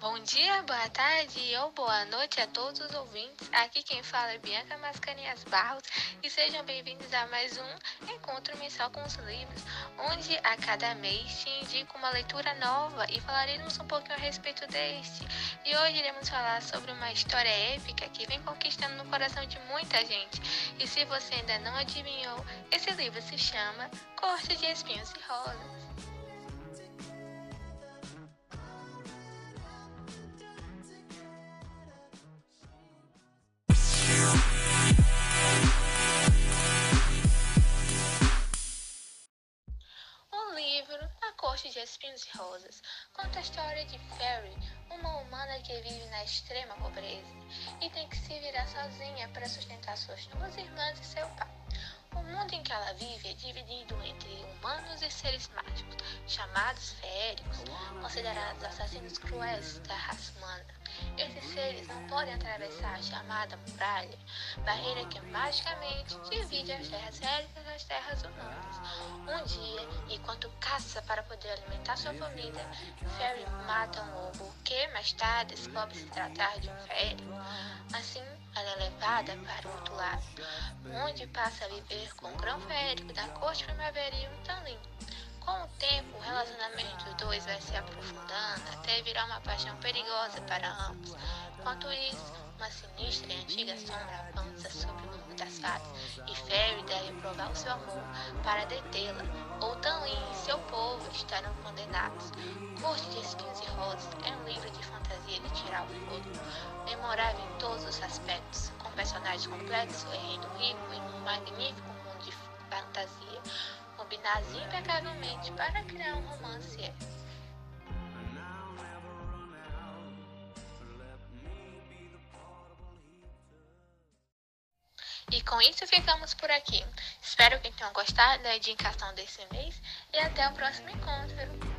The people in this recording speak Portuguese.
Bom dia, boa tarde ou boa noite a todos os ouvintes. Aqui quem fala é Bianca Mascarinhas Barros e sejam bem-vindos a mais um Encontro Mensal com os Livros, onde a cada mês te indico uma leitura nova e falaremos um pouquinho a respeito deste. E hoje iremos falar sobre uma história épica que vem conquistando no coração de muita gente. E se você ainda não adivinhou, esse livro se chama Corte de Espinhos e Rosas. Corte de Espinhos e Rosas conta a história de Fairy, uma humana que vive na extrema pobreza e tem que se virar sozinha para sustentar suas duas irmãs e seu pai. O mundo em que ela vive é dividido entre humanos e seres mágicos, chamados feéricos, considerados assassinos cruéis da raça humana. Esses seres não podem atravessar a chamada muralha, barreira que magicamente divide as terras féricas das terras humanas. Um dia, enquanto caça para poder alimentar sua família, Fairy mata um lobo que, mais tarde, descobre se tratar de um férico. Assim, ela é levada para o outro lado, onde passa a viver com o grão férico da corte primaveril Tanlin. Com o tempo, o relacionamento dos dois vai se aprofundando até virar uma paixão perigosa para ambos. Enquanto isso, uma sinistra e antiga sombra avança sobre o mundo das fadas e Fairy deve provar o seu amor para detê-la, ou Tanlin e seu povo estarão condenados. Corte de Espinhos e Rosas é um livro de fantasia de tirar o fogo, memorável em todos os aspectos, com personagens complexos, enredo rico e um magnífico mundo de fantasia combinados impecavelmente para criar um romance. E com isso ficamos por aqui. Espero que tenham gostado da indicação desse mês e até o próximo encontro.